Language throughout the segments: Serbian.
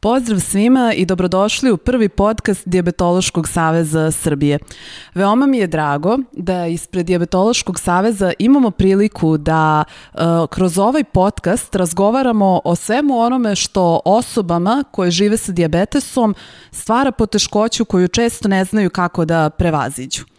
Pozdrav svima i dobrodošli u prvi podcast Diabetološkog saveza Srbije. Veoma mi je drago da ispred Diabetološkog saveza imamo priliku da uh, kroz ovaj podcast razgovaramo o svemu onome što osobama koje žive sa diabetesom stvara poteškoću koju često ne znaju kako da prevaziđu.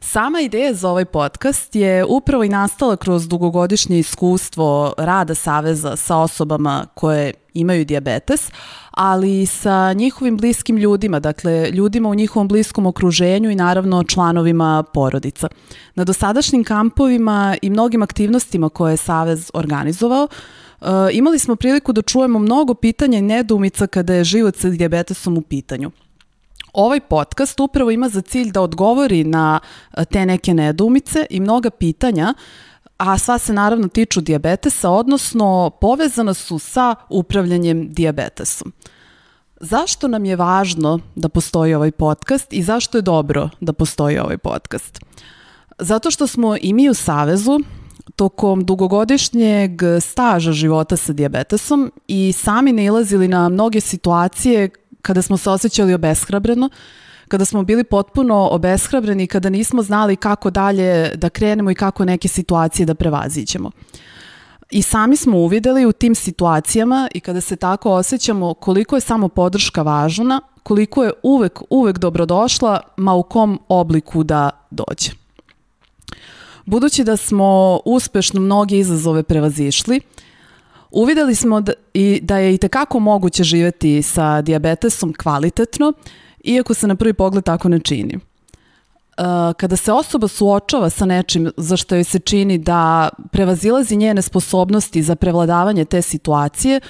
Sama ideja za ovaj podcast je upravo i nastala kroz dugogodišnje iskustvo rada Saveza sa osobama koje imaju diabetes, ali i sa njihovim bliskim ljudima, dakle ljudima u njihovom bliskom okruženju i naravno članovima porodica. Na dosadašnjim kampovima i mnogim aktivnostima koje je Savez organizovao, Uh, imali smo priliku da čujemo mnogo pitanja i nedumica kada je život sa diabetesom u pitanju. Ovaj podcast upravo ima za cilj da odgovori na te neke nedumice i mnoga pitanja a sva se naravno tiču diabetesa, odnosno povezana su sa upravljanjem diabetesom. Zašto nam je važno da postoji ovaj podcast i zašto je dobro da postoji ovaj podcast? Zato što smo i mi u Savezu tokom dugogodišnjeg staža života sa diabetesom i sami nailazili na mnoge situacije kada smo se osjećali obeshrabreno, kada smo bili potpuno obeshrabreni, kada nismo znali kako dalje da krenemo i kako neke situacije da prevaziđemo. I sami smo uvideli u tim situacijama i kada se tako osjećamo koliko je samo podrška važna, koliko je uvek, uvek dobrodošla, ma u kom obliku da dođe. Budući da smo uspešno mnoge izazove prevazišli, uvideli smo da, i da je i tekako moguće živeti sa diabetesom kvalitetno, iako se na prvi pogled tako ne čini. Uh, kada se osoba suočava sa nečim za što joj se čini da prevazilazi njene sposobnosti za prevladavanje te situacije,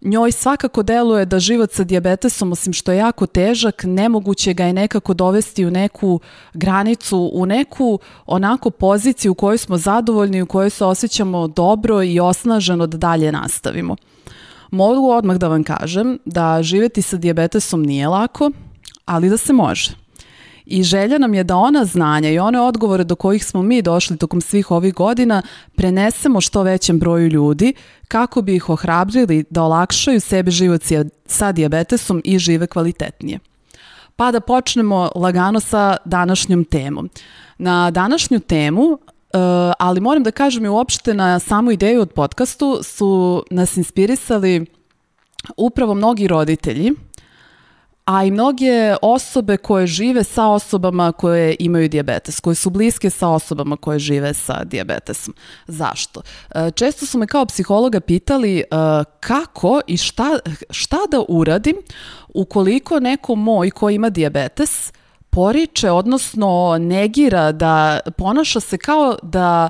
njoj svakako deluje da život sa diabetesom, osim što je jako težak, nemoguće ga je nekako dovesti u neku granicu, u neku onako poziciju u kojoj smo zadovoljni, u kojoj se osjećamo dobro i osnaženo da dalje nastavimo. Mogu odmah da vam kažem da živeti sa diabetesom nije lako, ali da se može. I želja nam je da ona znanja i one odgovore do kojih smo mi došli tokom svih ovih godina prenesemo što većem broju ljudi kako bi ih ohrabrili da olakšaju sebi život sa diabetesom i žive kvalitetnije. Pa da počnemo lagano sa današnjom temom. Na današnju temu uh, ali moram da kažem i uopšte na samu ideju od podcastu su nas inspirisali upravo mnogi roditelji a i mnoge osobe koje žive sa osobama koje imaju diabetes, koje su bliske sa osobama koje žive sa diabetesom. Zašto? E, često su me kao psihologa pitali e, kako i šta, šta da uradim ukoliko neko moj ko ima diabetes poriče, odnosno negira da ponaša se kao da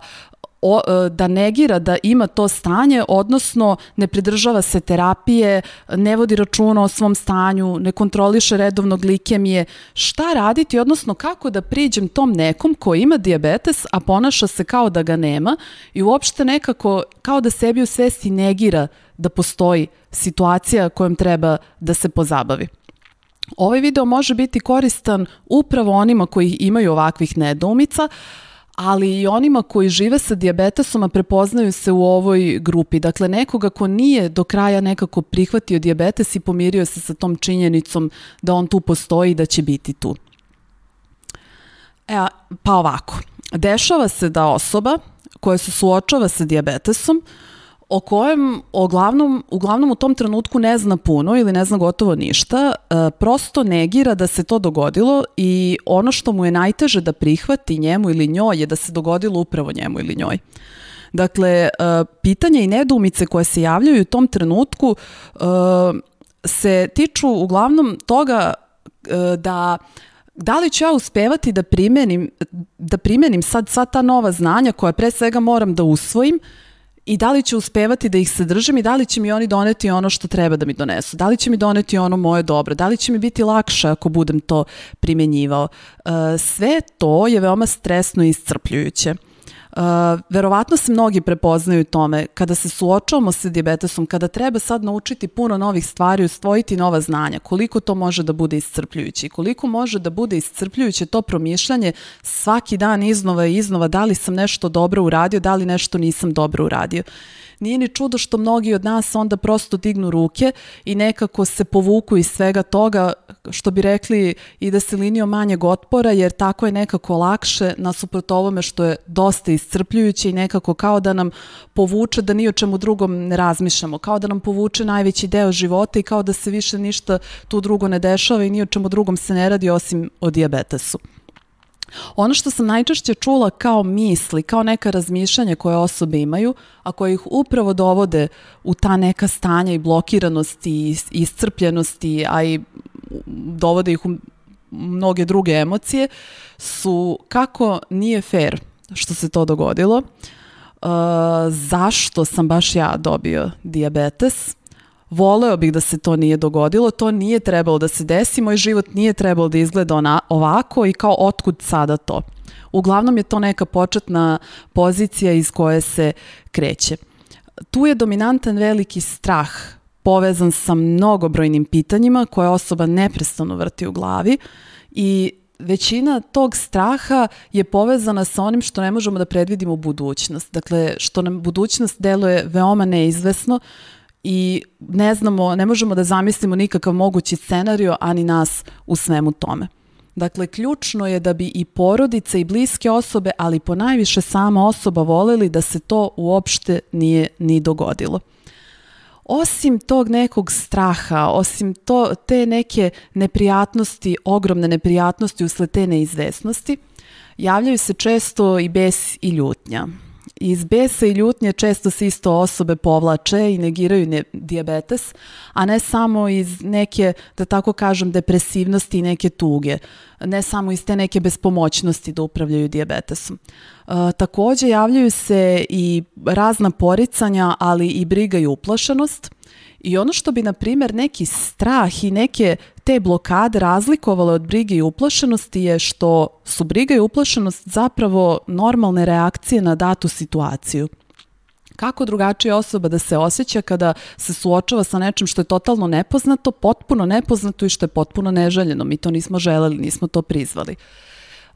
o, e, da negira da ima to stanje, odnosno ne pridržava se terapije, ne vodi računa o svom stanju, ne kontroliše redovno glikemije, šta raditi, odnosno kako da priđem tom nekom ko ima diabetes, a ponaša se kao da ga nema i uopšte nekako kao da sebi u svesti negira da postoji situacija kojom treba da se pozabavi. Ovaj video može biti koristan upravo onima koji imaju ovakvih nedoumica, uh, ali i onima koji žive sa diabetesom, a prepoznaju se u ovoj grupi. Dakle, nekoga ko nije do kraja nekako prihvatio diabetes i pomirio se sa tom činjenicom da on tu postoji i da će biti tu. E, pa ovako, dešava se da osoba koja se suočava sa diabetesom uh, o kojem uglavnom, uglavnom u tom trenutku ne zna puno ili ne zna gotovo ništa, e, prosto negira da se to dogodilo i ono što mu je najteže da prihvati njemu ili njoj je da se dogodilo upravo njemu ili njoj. Dakle, e, pitanja i nedumice koje se javljaju u tom trenutku e, se tiču uglavnom toga da da li ću ja uspevati da primenim, da primenim sad sva ta nova znanja koja pre svega moram da usvojim i da li će uspevati da ih sadržim i da li će mi oni doneti ono što treba da mi donesu, da li će mi doneti ono moje dobro, da li će mi biti lakše ako budem to primenjivao. E, sve to je veoma stresno i iscrpljujuće. Uh, verovatno se mnogi prepoznaju tome kada se suočavamo sa diabetesom, kada treba sad naučiti puno novih stvari, usvojiti nova znanja, koliko to može da bude iscrpljujuće i koliko može da bude iscrpljujuće to promišljanje svaki dan iznova i iznova da li sam nešto dobro uradio, da li nešto nisam dobro uradio. Nije ni čudo što mnogi od nas onda prosto dignu ruke i nekako se povuku iz svega toga, što bi rekli ide se linijom manjeg otpora, jer tako je nekako lakše nasuprot ovome što je dosta iscrpljujuće i nekako kao da nam povuče da ni o čemu drugom ne razmišljamo, kao da nam povuče najveći deo života i kao da se više ništa tu drugo ne dešava i ni o čemu drugom se ne radi osim o diabetesu. Ono što sam najčešće čula kao misli, kao neka razmišljanja koje osobe imaju, a koje ih upravo dovode u ta neka stanja i blokiranosti i iscrpljenosti, a i dovode ih u mnoge druge emocije, su kako nije fair što se to dogodilo, uh, zašto sam baš ja dobio diabetes, voleo bih da se to nije dogodilo, to nije trebalo da se desi, moj život nije trebalo da izgleda ona, ovako i kao otkud sada to. Uglavnom je to neka početna pozicija iz koje se kreće. Tu je dominantan veliki strah povezan sa mnogobrojnim pitanjima koje osoba neprestano vrti u glavi i većina tog straha je povezana sa onim što ne možemo da predvidimo budućnost. Dakle, što nam budućnost deluje veoma neizvesno, i ne znamo, ne možemo da zamislimo nikakav mogući scenario, ani nas u svemu tome. Dakle, ključno je da bi i porodice i bliske osobe, ali po najviše sama osoba voleli da se to uopšte nije ni dogodilo. Osim tog nekog straha, osim to, te neke neprijatnosti, ogromne neprijatnosti usled te neizvesnosti, javljaju se često i bes i ljutnja. Iz besa i ljutnje često se isto osobe povlače i negiraju ne, diabetes, a ne samo iz neke, da tako kažem, depresivnosti i neke tuge, ne samo iz te neke bespomoćnosti da upravljaju diabetesom. E, takođe javljaju se i razna poricanja, ali i briga i uplašenost, I ono što bi, na primjer, neki strah i neke te blokade razlikovale od brige i uplašenosti je što su briga i uplašenost zapravo normalne reakcije na datu situaciju kako drugačija osoba da se osjeća kada se suočava sa nečim što je totalno nepoznato, potpuno nepoznato i što je potpuno neželjeno. Mi to nismo želeli, nismo to prizvali.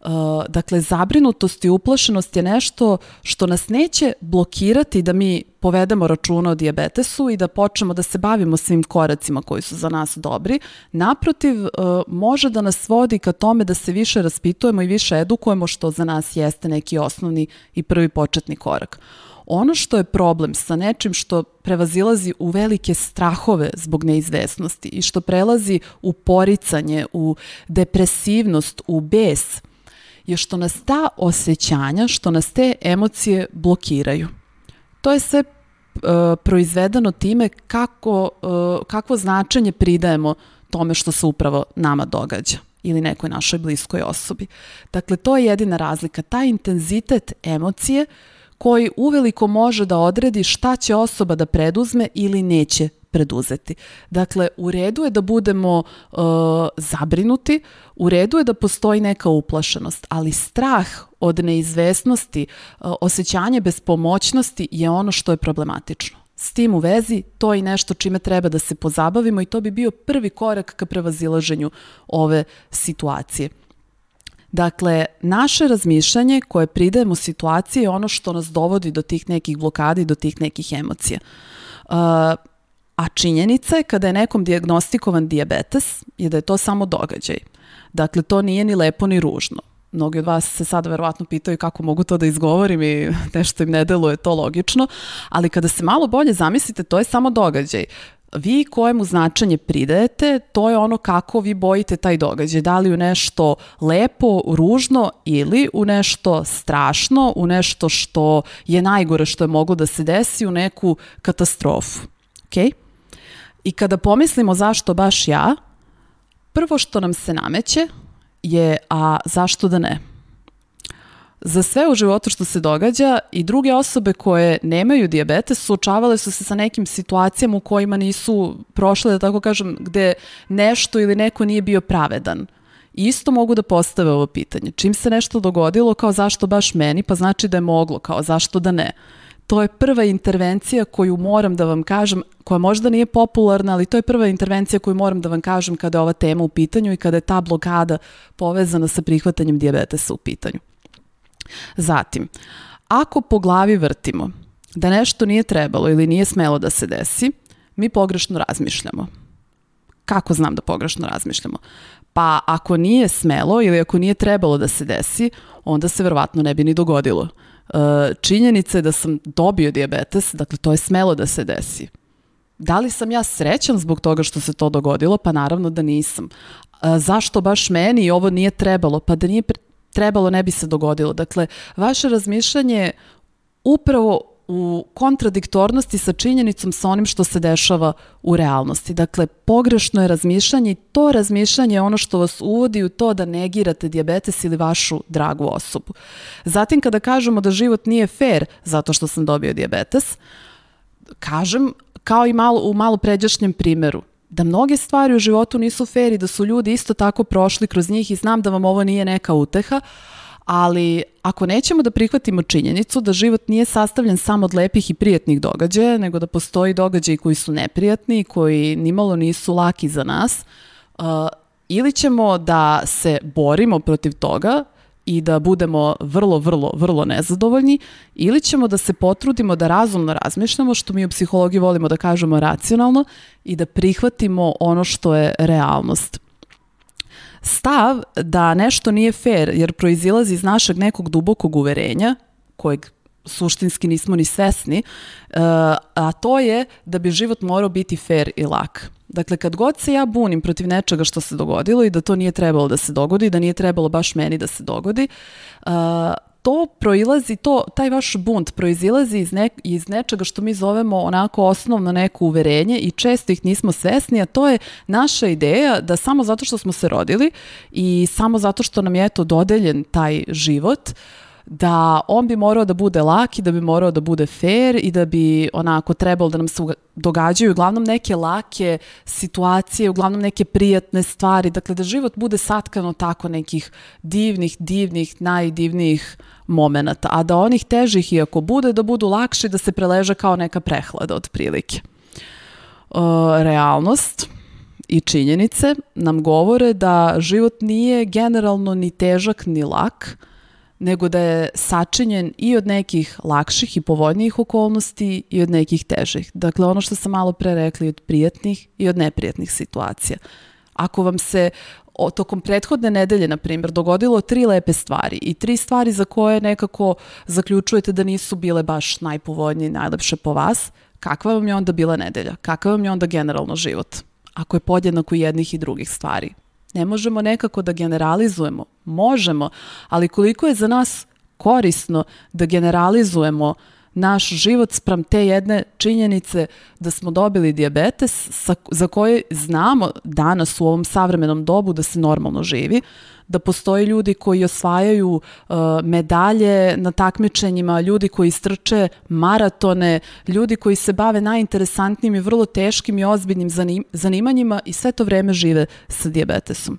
Uh, dakle, zabrinutost i uplašenost je nešto što nas neće blokirati da mi povedemo računa o diabetesu i da počnemo da se bavimo svim koracima koji su za nas dobri. Naprotiv, uh, može da nas vodi ka tome da se više raspitujemo i više edukujemo, što za nas jeste neki osnovni i prvi početni korak. Ono što je problem sa nečim što prevazilazi u velike strahove zbog neizvesnosti i što prelazi u poricanje, u depresivnost, u bes, je što nas ta osjećanja, što nas te emocije blokiraju. To je sve uh, proizvedeno time kako, uh, kakvo značenje pridajemo tome što se upravo nama događa ili nekoj našoj bliskoj osobi. Dakle, to je jedina razlika. Taj intenzitet emocije koji uveliko može da odredi šta će osoba da preduzme ili neće preduzeti. Dakle, u redu je da budemo uh, zabrinuti, u redu je da postoji neka uplašenost, ali strah od neizvesnosti, uh, osjećanje bespomoćnosti je ono što je problematično. S tim u vezi, to je nešto čime treba da se pozabavimo i to bi bio prvi korak ka prevazilaženju ove situacije. Dakle, naše razmišljanje koje pridajemo situaciji je ono što nas dovodi do tih nekih blokada i do tih nekih emocija. Uh, A činjenica je kada je nekom diagnostikovan diabetes je da je to samo događaj. Dakle, to nije ni lepo ni ružno. Mnogi od vas se sada verovatno pitaju kako mogu to da izgovorim i nešto im ne deluje to logično, ali kada se malo bolje zamislite, to je samo događaj. Vi kojemu značanje pridajete, to je ono kako vi bojite taj događaj. Da li u nešto lepo, ružno ili u nešto strašno, u nešto što je najgore što je moglo da se desi, u neku katastrofu. Okay? I kada pomislimo zašto baš ja, prvo što nam se nameće je a zašto da ne? Za sve u životu što se događa i druge osobe koje nemaju diabetes suočavale su se sa nekim situacijama u kojima nisu prošle, da tako kažem, gde nešto ili neko nije bio pravedan. Isto mogu da postave ovo pitanje. Čim se nešto dogodilo, kao zašto baš meni, pa znači da je moglo, kao zašto da ne to je prva intervencija koju moram da vam kažem, koja možda nije popularna, ali to je prva intervencija koju moram da vam kažem kada je ova tema u pitanju i kada je ta blokada povezana sa prihvatanjem dijabetesa u pitanju. Zatim, ako po glavi vrtimo da nešto nije trebalo ili nije smelo da se desi, mi pogrešno razmišljamo. Kako znam da pogrešno razmišljamo? Pa ako nije smelo ili ako nije trebalo da se desi, onda se verovatno ne bi ni dogodilo. E, činjenica je da sam dobio diabetes, dakle to je smelo da se desi. Da li sam ja srećan zbog toga što se to dogodilo? Pa naravno da nisam. E, zašto baš meni ovo nije trebalo? Pa da nije trebalo ne bi se dogodilo. Dakle, vaše razmišljanje upravo u kontradiktornosti sa činjenicom sa onim što se dešava u realnosti. Dakle, pogrešno je razmišljanje i to razmišljanje je ono što vas uvodi u to da negirate diabetes ili vašu dragu osobu. Zatim, kada kažemo da život nije fair zato što sam dobio diabetes, kažem, kao i malo, u malo pređašnjem primeru, da mnoge stvari u životu nisu fair i da su ljudi isto tako prošli kroz njih i znam da vam ovo nije neka uteha, ali ako nećemo da prihvatimo činjenicu da život nije sastavljen samo od lepih i prijatnih događaja, nego da postoji događaji koji su neprijatni i koji nimalo nisu laki za nas, uh, ili ćemo da se borimo protiv toga i da budemo vrlo, vrlo, vrlo nezadovoljni ili ćemo da se potrudimo da razumno razmišljamo, što mi u psihologiji volimo da kažemo racionalno i da prihvatimo ono što je realnost. Stav da nešto nije fair jer proizilazi iz našeg nekog dubokog uverenja, kojeg suštinski nismo ni svesni, uh, a to je da bi život morao biti fair i lak. Dakle, kad god se ja bunim protiv nečega što se dogodilo i da to nije trebalo da se dogodi, da nije trebalo baš meni da se dogodi, uh, to proilazi, to, taj vaš bunt proizilazi iz, ne, iz nečega što mi zovemo onako osnovno neko uverenje i često ih nismo svesni, a to je naša ideja da samo zato što smo se rodili i samo zato što nam je to dodeljen taj život, uh, da on bi morao da bude lak i da bi morao da bude fair i da bi onako trebalo da nam se događaju uglavnom neke lake situacije, uglavnom neke prijatne stvari, dakle da život bude satkano tako nekih divnih, divnih, najdivnijih momenata, a da onih težih i ako bude da budu lakši da se preleže kao neka prehlada otprilike. Uh, realnost i činjenice nam govore da život nije generalno ni težak ni lak, nego da je sačinjen i od nekih lakših i povoljnijih okolnosti i od nekih težih. Dakle, ono što sam malo pre rekla i od prijatnih i od neprijatnih situacija. Ako vam se o, tokom prethodne nedelje, na primjer, dogodilo tri lepe stvari i tri stvari za koje nekako zaključujete da nisu bile baš najpovoljnije i najlepše po vas, kakva vam je onda bila nedelja? Kakav vam je onda generalno život? Ako je podjednako jednih i drugih stvari. Ne možemo nekako da generalizujemo. Možemo, ali koliko je za nas korisno da generalizujemo naš život sprem te jedne činjenice da smo dobili diabetes sa, za koje znamo danas u ovom savremenom dobu da se normalno živi, da postoji ljudi koji osvajaju uh, medalje na takmičenjima, ljudi koji strče maratone, ljudi koji se bave najinteresantnijim i vrlo teškim i ozbiljnim zanim, zanimanjima i sve to vreme žive sa diabetesom.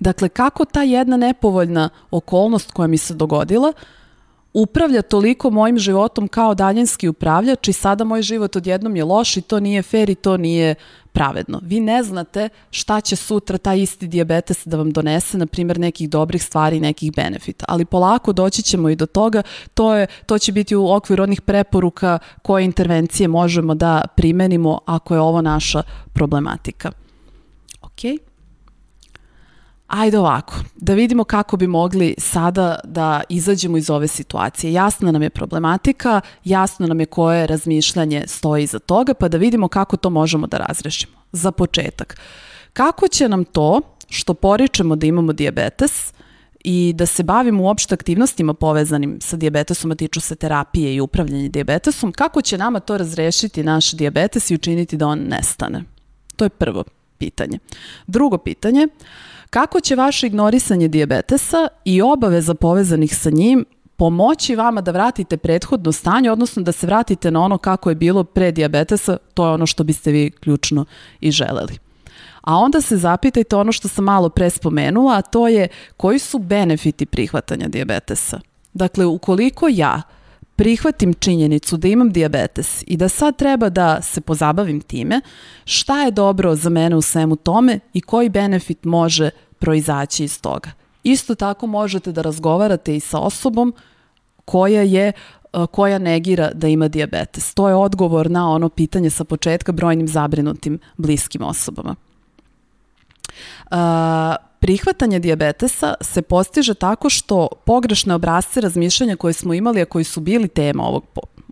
Dakle, kako ta jedna nepovoljna okolnost koja mi se dogodila upravlja toliko mojim životom kao daljinski upravljač i sada moj život odjednom je loš i to nije fair i to nije pravedno. Vi ne znate šta će sutra taj isti diabetes da vam donese, na primjer, nekih dobrih stvari nekih benefita. Ali polako doći ćemo i do toga. To, je, to će biti u okviru onih preporuka koje intervencije možemo da primenimo ako je ovo naša problematika. Okej? Okay? Ajde ovako, da vidimo kako bi mogli sada da izađemo iz ove situacije. Jasna nam je problematika, jasno nam je koje razmišljanje stoji iza toga, pa da vidimo kako to možemo da razrešimo. Za početak, kako će nam to što poričemo da imamo diabetes i da se bavimo uopšte aktivnostima povezanim sa diabetesom, a tiču se terapije i upravljanja diabetesom, kako će nama to razrešiti naš diabetes i učiniti da on nestane? To je prvo pitanje. Drugo pitanje, Kako će vaše ignorisanje dijabetesa i obaveza povezanih sa njim pomoći vama da vratite prethodno stanje, odnosno da se vratite na ono kako je bilo pre dijabetesa, to je ono što biste vi ključno i želeli. A onda se zapitajte ono što sam malo pre spomenula, a to je koji su benefiti prihvatanja dijabetesa. Dakle, ukoliko ja prihvatim činjenicu da imam diabetes i da sad treba da se pozabavim time, šta je dobro za mene u svemu tome i koji benefit može proizaći iz toga. Isto tako možete da razgovarate i sa osobom koja je koja negira da ima diabetes. To je odgovor na ono pitanje sa početka brojnim zabrinutim bliskim osobama. Uh, prihvatanje diabetesa se postiže tako što pogrešne obrazce razmišljanja koje smo imali, a koji su bili tema ovog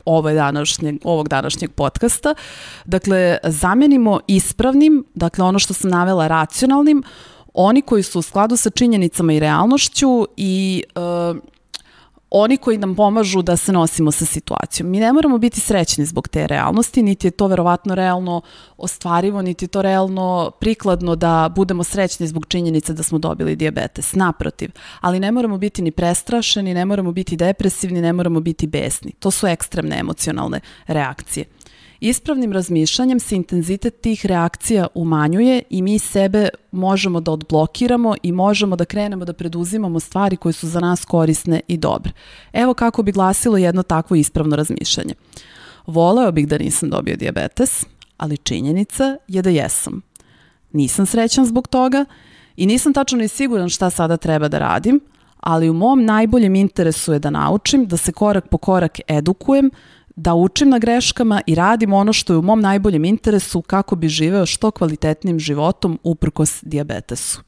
ove današnjeg, ovog današnjeg podcasta, dakle, zamenimo ispravnim, dakle, ono što sam navela racionalnim, oni koji su u skladu sa činjenicama i realnošću i uh, oni koji nam pomažu da se nosimo sa situacijom. Mi ne moramo biti srećni zbog te realnosti, niti je to verovatno realno ostvarivo, niti je to realno prikladno da budemo srećni zbog činjenice da smo dobili diabetes. Naprotiv, ali ne moramo biti ni prestrašeni, ne moramo biti depresivni, ne moramo biti besni. To su ekstremne emocionalne reakcije. Ispravnim razmišljanjem se intenzitet tih reakcija umanjuje i mi sebe možemo da odblokiramo i možemo da krenemo da preduzimamo stvari koje su za nas korisne i dobre. Evo kako bi glasilo jedno takvo ispravno razmišljanje. Voleo bih da nisam dobio diabetes, ali činjenica je da jesam. Nisam srećan zbog toga i nisam tačno ni siguran šta sada treba da radim, ali u mom najboljem interesu je da naučim, da se korak po korak edukujem, da učim na greškama i radim ono što je u mom najboljem interesu kako bi živeo što kvalitetnim životom uprkos diabetesu.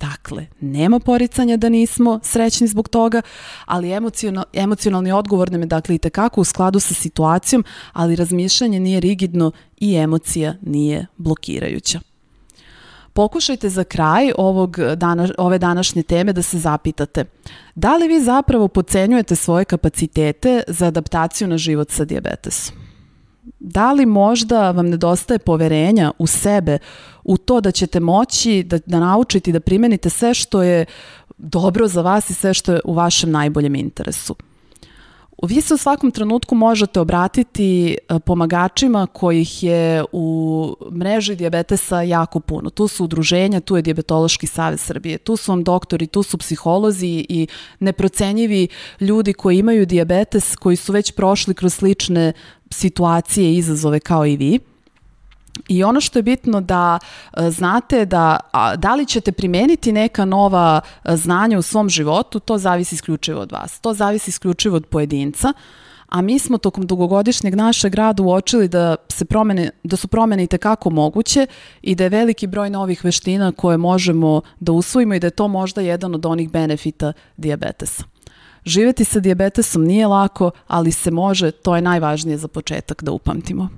Dakle, nema poricanja da nismo srećni zbog toga, ali emocional, emocionalni odgovor nam je dakle i tekako u skladu sa situacijom, ali razmišljanje nije rigidno i emocija nije blokirajuća. Pokušajte za kraj ovog dana, ove današnje teme da se zapitate da li vi zapravo pocenjujete svoje kapacitete za adaptaciju na život sa diabetesom? Da li možda vam nedostaje poverenja u sebe, u to da ćete moći da, da naučite i da primenite sve što je dobro za vas i sve što je u vašem najboljem interesu? Vi se u svakom trenutku možete obratiti e, pomagačima kojih je u mreži diabetesa jako puno. Tu su udruženja, tu je Diabetološki savez Srbije, tu su vam doktori, tu su psiholozi i neprocenjivi ljudi koji imaju diabetes, koji su već prošli kroz slične situacije i izazove kao i vi. I ono što je bitno da e, znate da da li ćete primeniti neka nova e, znanja u svom životu, to zavisi isključivo od vas. To zavisi isključivo od pojedinca. A mi smo tokom dugogodišnjeg našeg rada uočili da, se promene, da su promene i tekako moguće i da je veliki broj novih veština koje možemo da usvojimo i da je to možda jedan od onih benefita diabetesa. Živeti sa diabetesom nije lako, ali se može, to je najvažnije za početak da upamtimo.